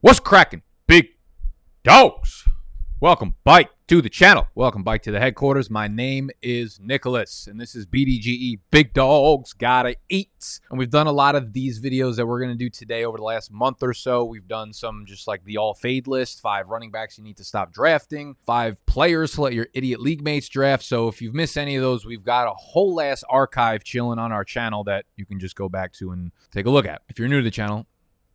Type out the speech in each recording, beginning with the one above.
What's cracking, big dogs? Welcome, Bike, to the channel. Welcome, Bike, to the headquarters. My name is Nicholas, and this is BDGE Big Dogs Gotta Eat. And we've done a lot of these videos that we're going to do today over the last month or so. We've done some just like the all fade list, five running backs you need to stop drafting, five players to let your idiot league mates draft. So if you've missed any of those, we've got a whole ass archive chilling on our channel that you can just go back to and take a look at. If you're new to the channel,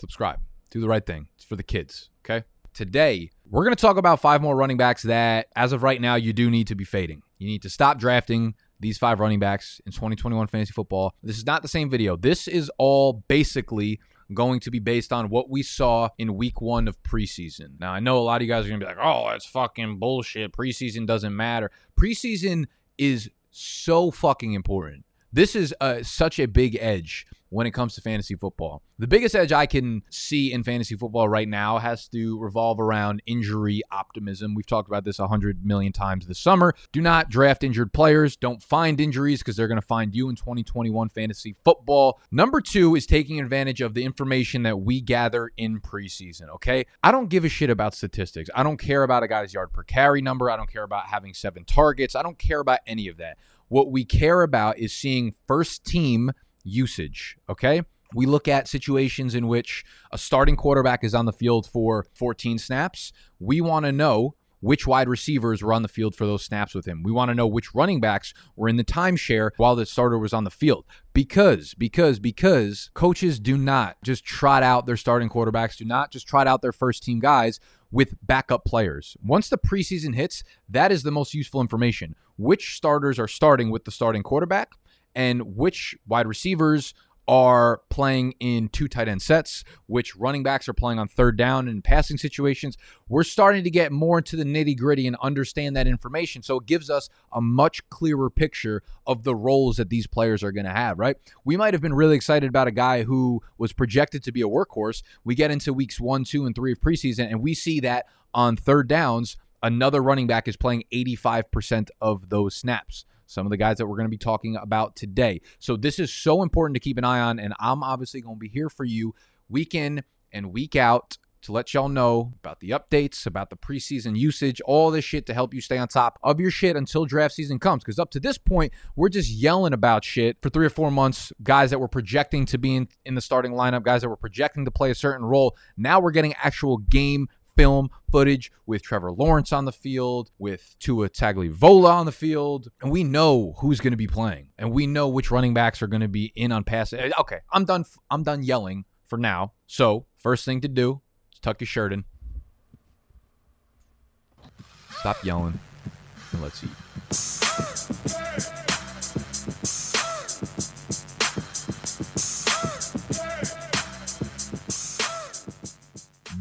subscribe do the right thing. It's for the kids, okay? Today, we're going to talk about five more running backs that, as of right now, you do need to be fading. You need to stop drafting these five running backs in 2021 fantasy football. This is not the same video. This is all basically going to be based on what we saw in week one of preseason. Now, I know a lot of you guys are going to be like, oh, that's fucking bullshit. Preseason doesn't matter. Preseason is so fucking important. This is uh, such a big edge when it comes to fantasy football. The biggest edge I can see in fantasy football right now has to revolve around injury optimism. We've talked about this a hundred million times this summer. Do not draft injured players. Don't find injuries because they're going to find you in 2021 fantasy football. Number two is taking advantage of the information that we gather in preseason. Okay. I don't give a shit about statistics. I don't care about a guy's yard per carry number. I don't care about having seven targets. I don't care about any of that. What we care about is seeing first team usage. Okay. We look at situations in which a starting quarterback is on the field for 14 snaps. We want to know which wide receivers were on the field for those snaps with him. We want to know which running backs were in the timeshare while the starter was on the field. Because, because, because coaches do not just trot out their starting quarterbacks, do not just trot out their first team guys with backup players. Once the preseason hits, that is the most useful information. Which starters are starting with the starting quarterback? And which wide receivers are playing in two tight end sets, which running backs are playing on third down and passing situations. We're starting to get more into the nitty gritty and understand that information. So it gives us a much clearer picture of the roles that these players are going to have, right? We might have been really excited about a guy who was projected to be a workhorse. We get into weeks one, two, and three of preseason, and we see that on third downs, another running back is playing 85% of those snaps some of the guys that we're going to be talking about today. So this is so important to keep an eye on, and I'm obviously going to be here for you week in and week out to let y'all know about the updates, about the preseason usage, all this shit to help you stay on top of your shit until draft season comes. Because up to this point, we're just yelling about shit for three or four months. Guys that were projecting to be in, in the starting lineup, guys that were projecting to play a certain role. Now we're getting actual game film footage with Trevor Lawrence on the field, with Tua Tagovailoa on the field, and we know who's going to be playing, and we know which running backs are going to be in on pass. Eh, okay, I'm done. I'm done yelling for now. So first thing to do is tuck your shirt in. Stop yelling, and let's eat.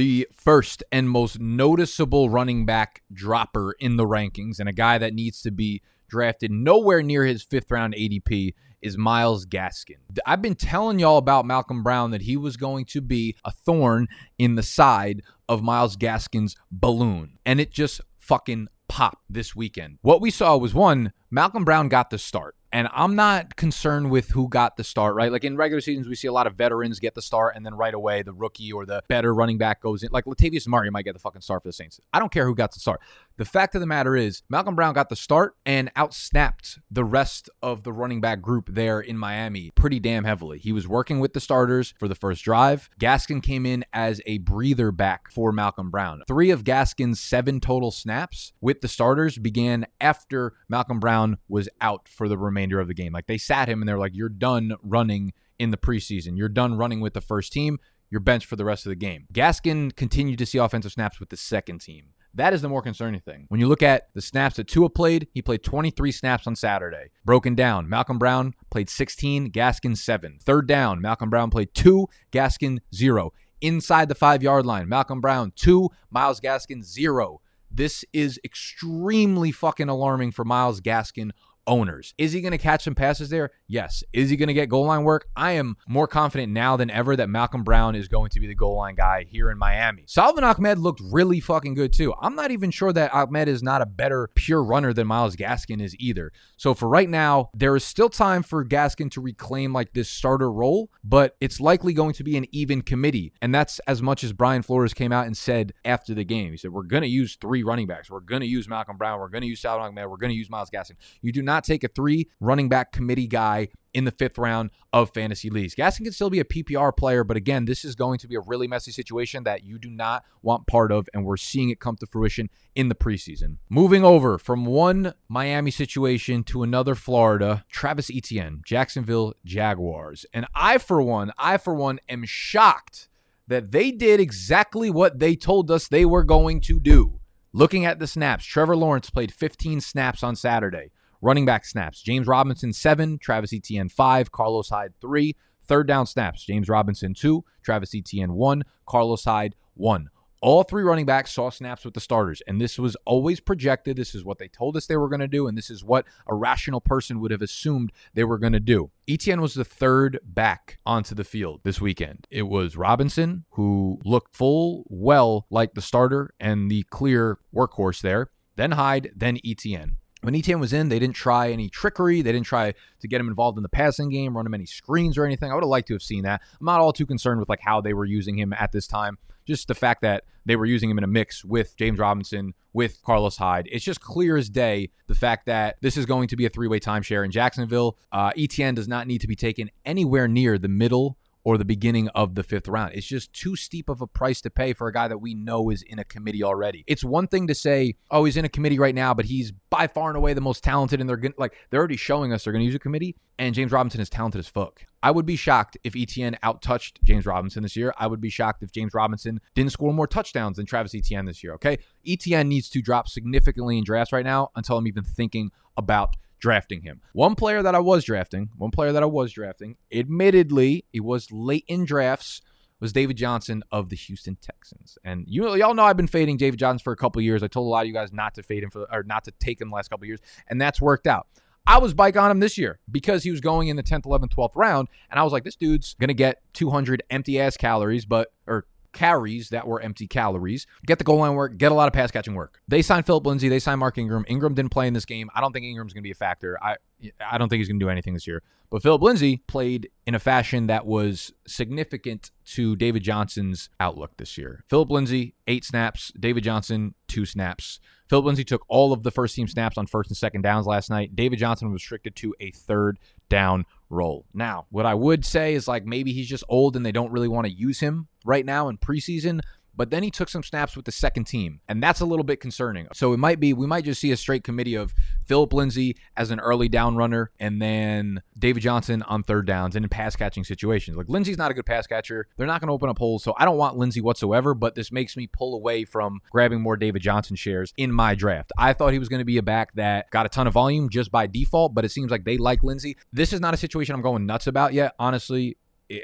The first and most noticeable running back dropper in the rankings and a guy that needs to be drafted nowhere near his fifth round ADP is Myles Gaskin. I've been telling y'all about Malcolm Brown that he was going to be a thorn in the side of Myles Gaskin's balloon, and it just fucking popped this weekend. What we saw was one, Malcolm Brown got the start. And I'm not concerned with who got the start, right? Like in regular seasons, we see a lot of veterans get the start, and then right away the rookie or the better running back goes in. Like Latavius Murray might get the fucking start for the Saints. I don't care who got the start. The fact of the matter is, Malcolm Brown got the start and outsnapped the rest of the running back group there in Miami pretty damn heavily. He was working with the starters for the first drive. Gaskin came in as a breather back for Malcolm Brown. Three of Gaskin's seven total snaps with the starters began after Malcolm Brown was out for the remainder of the game. Like they sat him and they're like, You're done running in the preseason. You're done running with the first team. You're benched for the rest of the game. Gaskin continued to see offensive snaps with the second team. That is the more concerning thing. When you look at the snaps that Tua played, he played 23 snaps on Saturday. Broken down, Malcolm Brown played 16, Gaskin 7. Third down, Malcolm Brown played 2, Gaskin 0. Inside the five yard line, Malcolm Brown 2, Myles Gaskin 0. This is extremely fucking alarming for Myles Gaskin owners. Is he going to catch some passes there? Yes. Is he going to get goal line work? I am more confident now than ever that Malcolm Brown is going to be the goal line guy here in Miami. Salvon Ahmed looked really fucking good too. I'm not even sure that Ahmed is not a better pure runner than Myles Gaskin is either. So for right now, there is still time for Gaskin to reclaim like this starter role, but it's likely going to be an even committee. And that's as much as Brian Flores came out and said after the game. He said, We're going to use three running backs. We're going to use Malcolm Brown. We're going to use Salvon Ahmed. We're going to use Myles Gaskin. You do not take a three running back committee guy in the fifth round of fantasy leagues. Gaskin can still be a PPR player, but again, this is going to be a really messy situation that you do not want part of, and we're seeing it come to fruition in the preseason. Moving over from one Miami situation to another Florida, Travis Etienne, Jacksonville Jaguars. And I, for one, I, for one, am shocked that they did exactly what they told us they were going to do. Looking at the snaps, Trevor Lawrence played 15 snaps on Saturday. Running back snaps, James Robinson, seven, Travis Etienne, five, Carlos Hyde, three. Third down snaps, James Robinson, two, Travis Etienne, one, Carlos Hyde, one. All three running backs saw snaps with the starters, and this was always projected. This is what they told us they were going to do, and this is what a rational person would have assumed they were going to do. Etienne was the third back onto the field this weekend. It was Robinson, who looked full well like the starter and the clear workhorse there, then Hyde, then Etienne. When Etienne was in, they didn't try any trickery. They didn't try to get him involved in the passing game, run him any screens or anything. I would have liked to have seen that. I'm not all too concerned with like how they were using him at this time. Just the fact that they were using him in a mix with James Robinson, with Carlos Hyde. It's just clear as day the fact that this is going to be a three way timeshare in Jacksonville. Uh, Etienne does not need to be taken anywhere near the middle or the beginning of the fifth round. It's just too steep of a price to pay for a guy that we know is in a committee already. It's one thing to say, oh, he's in a committee right now, but he's by far and away the most talented, and they're gonna, like they're already showing us they're going to use a committee. And James Robinson is talented as fuck. I would be shocked if Etienne outtouched James Robinson this year. I would be shocked if James Robinson didn't score more touchdowns than Travis Etienne this year. Okay, Etienne needs to drop significantly in drafts right now until I'm even thinking about drafting him. One player that I was drafting, one player that I was drafting, admittedly, he was late in drafts, was David Johnson of the Houston Texans. And you y'all know I've been fading David Johnson for a couple years. I told a lot of you guys not to fade him for or not to take him the last couple years, and that's worked out. I was bike on him this year because he was going in the 10th, 11th, 12th round. And I was like, this dude's going to get 200 empty ass calories, but, or carries that were empty calories, get the goal line work, get a lot of pass catching work. They signed Philip Lindsay, they signed Mark Ingram. Ingram didn't play in this game. I don't think Ingram's going to be a factor. I I don't think he's going to do anything this year. But Philip Lindsay played in a fashion that was significant to David Johnson's outlook this year. Philip Lindsay, eight snaps. David Johnson, two snaps. Philip Lindsay took all of the first team snaps on first and second downs last night. David Johnson was restricted to a third down role. Now, what I would say is like maybe he's just old and they don't really want to use him right now in preseason but then he took some snaps with the second team, and that's a little bit concerning. So it might be we might just see a straight committee of Philip Lindsay as an early down runner, and then David Johnson on third downs and in pass catching situations. Like Lindsay's not a good pass catcher; they're not going to open up holes, so I don't want Lindsay whatsoever. But this makes me pull away from grabbing more David Johnson shares in my draft. I thought he was going to be a back that got a ton of volume just by default, but it seems like they like Lindsay. This is not a situation I'm going nuts about yet, honestly.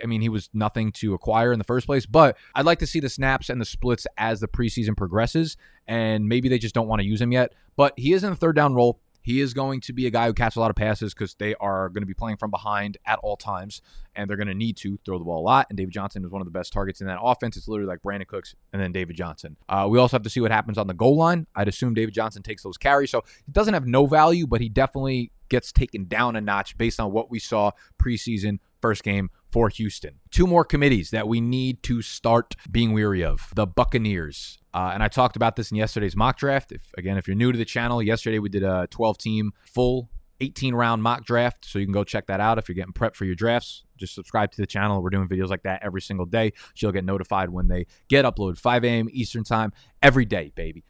I mean, he was nothing to acquire in the first place, but I'd like to see the snaps and the splits as the preseason progresses, and maybe they just don't want to use him yet. But he is in the third down role. He is going to be a guy who catches a lot of passes because they are going to be playing from behind at all times, and they're going to need to throw the ball a lot. And David Johnson is one of the best targets in that offense. It's literally like Brandin Cooks and then David Johnson. Uh, we also have to see what happens on the goal line. I'd assume David Johnson takes those carries, so he doesn't have no value, but he definitely gets taken down a notch based on what we saw preseason first game for Houston. Two more committees that we need to start being weary of the Buccaneers. Uh, and I talked about this in yesterday's mock draft. If again, if you're new to the channel, yesterday we did a 12 team full 18 round mock draft. So you can go check that out if you're getting prepped for your drafts. Just subscribe to the channel. We're doing videos like that every single day. So you'll get notified when they get uploaded 5 a.m. Eastern time every day, baby.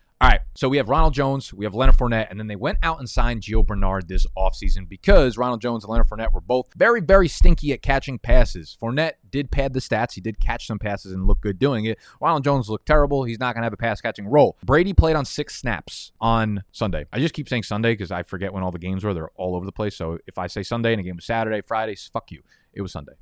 So we have Ronald Jones, we have Leonard Fournette, and then they went out and signed Gio Bernard this offseason because Ronald Jones and Leonard Fournette were both very, very stinky at catching passes. Fournette did pad the stats. He did catch some passes and look good doing it. Ronald Jones looked terrible. He's not going to have a pass catching role. Brady played on six snaps on Sunday. I just keep saying Sunday because I forget when all the games were. They're all over the place. So if I say Sunday and a game was Saturday, Friday, fuck you. It was Sunday.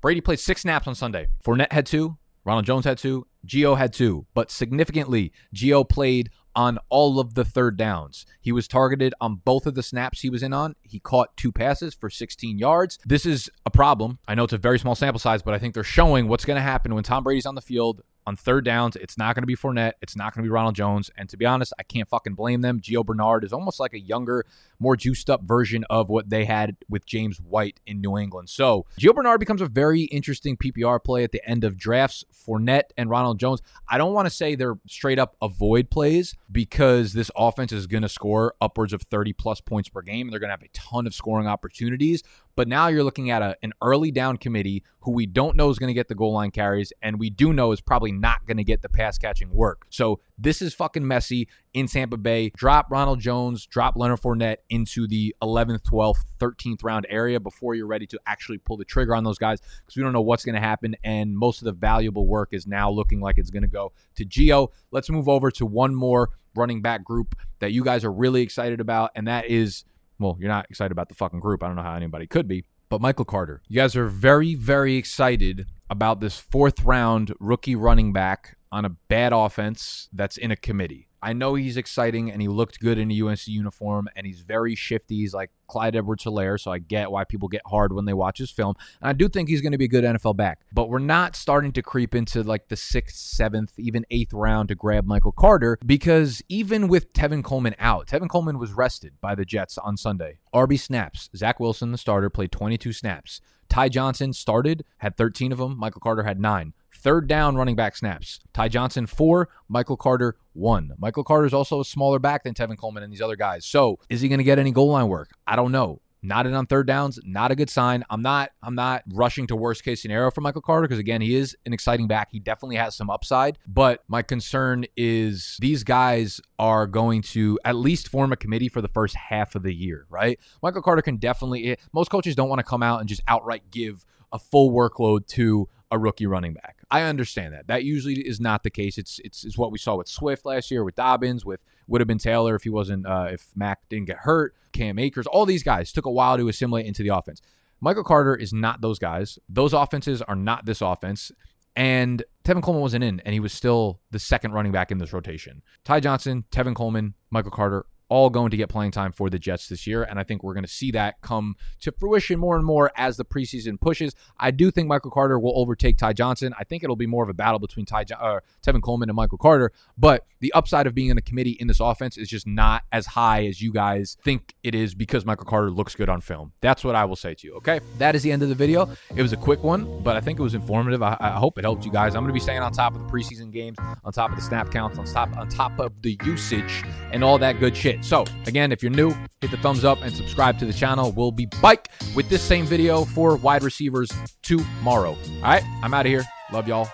Brady played six snaps on Sunday. Fournette had two. Ronald Jones had two. Gio had two. But significantly, Gio played on all of the third downs. He was targeted on both of the snaps he was in on. He caught two passes for 16 yards. This is a problem. I know it's a very small sample size, but I think they're showing what's going to happen when Tom Brady's on the field on third downs. It's not going to be Fournette. It's not going to be Ronald Jones. And to be honest, I can't fucking blame them. Gio Bernard is almost like a younger, more juiced up version of what they had with James White in New England. So Gio Bernard becomes a very interesting PPR play at the end of drafts. Fournette and Ronald Jones. I don't want to say they're straight up avoid plays because this offense is going to score upwards of 30 plus points per game. And they're going to have a ton of scoring opportunities. But now you're looking at a, an early down committee who we don't know is going to get the goal line carries, and we do know is probably not going to get the pass catching work. So this is fucking messy in Tampa Bay. Drop Ronald Jones, drop Leonard Fournette into the 11th, 12th, 13th round area before you're ready to actually pull the trigger on those guys because we don't know what's going to happen. And most of the valuable work is now looking like it's going to go to Gio. Let's move over to one more running back group that you guys are really excited about, and that is well, you're not excited about the fucking group. I don't know how anybody could be. But Michael Carter, you guys are very, very excited about this fourth round rookie running back on a bad offense that's in a committee. I know he's exciting and he looked good in a UNC uniform and he's very shifty. He's like Clyde Edwards Helaire, so I get why people get hard when they watch his film. And I do think he's going to be a good NFL back. But we're not starting to creep into like the sixth, seventh, even eighth round to grab Michael Carter because even with Tevin Coleman out, Tevin Coleman was rested by the Jets on Sunday. RB snaps. Zach Wilson, the starter, played 22 snaps. Ty Johnson started, had 13 of them. Michael Carter had nine. Third down running back snaps. Ty Johnson, four. Michael Carter, one. Michael Carter is also a smaller back than Tevin Coleman and these other guys. So is he going to get any goal line work? I don't know. Not in on third downs, not a good sign. I'm not I'm not rushing to worst case scenario for Michael Carter because again, he is an exciting back. He definitely has some upside, but my concern is these guys are going to at least form a committee for the first half of the year, right? Michael Carter can definitely eh, most coaches don't want to come out and just outright give a full workload to a rookie running back. I understand that. That usually is not the case. It's it's, it's what we saw with Swift last year, with Dobbins, with would have been Taylor if he wasn't uh, if Mac didn't get hurt. Cam Akers, all these guys took a while to assimilate into the offense. Michael Carter is not those guys. Those offenses are not this offense. And Tevin Coleman wasn't in, and he was still the second running back in this rotation. Ty Johnson, Tevin Coleman, Michael Carter, all going to get playing time for the Jets this year. And I think we're going to see that come to fruition more and more as the preseason pushes. I do think Michael Carter will overtake Ty Johnson. I think it'll be more of a battle between Ty uh, Tevin Coleman and Michael Carter. But the upside of being in a committee in this offense is just not as high as you guys think it is because Michael Carter looks good on film. That's what I will say to you. Okay. That is the end of the video. It was a quick one, but I think it was informative. I, I hope it helped you guys. I'm going to be staying on top of the preseason games, on top of the snap counts, on top, on top of the usage and all that good shit. So, again, if you're new, hit the thumbs up and subscribe to the channel. We'll be back with this same video for wide receivers tomorrow. All right, I'm out of here. Love y'all.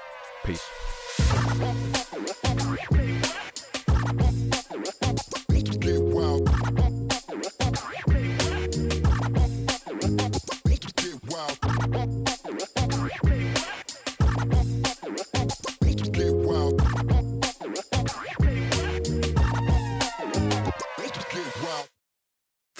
Peace.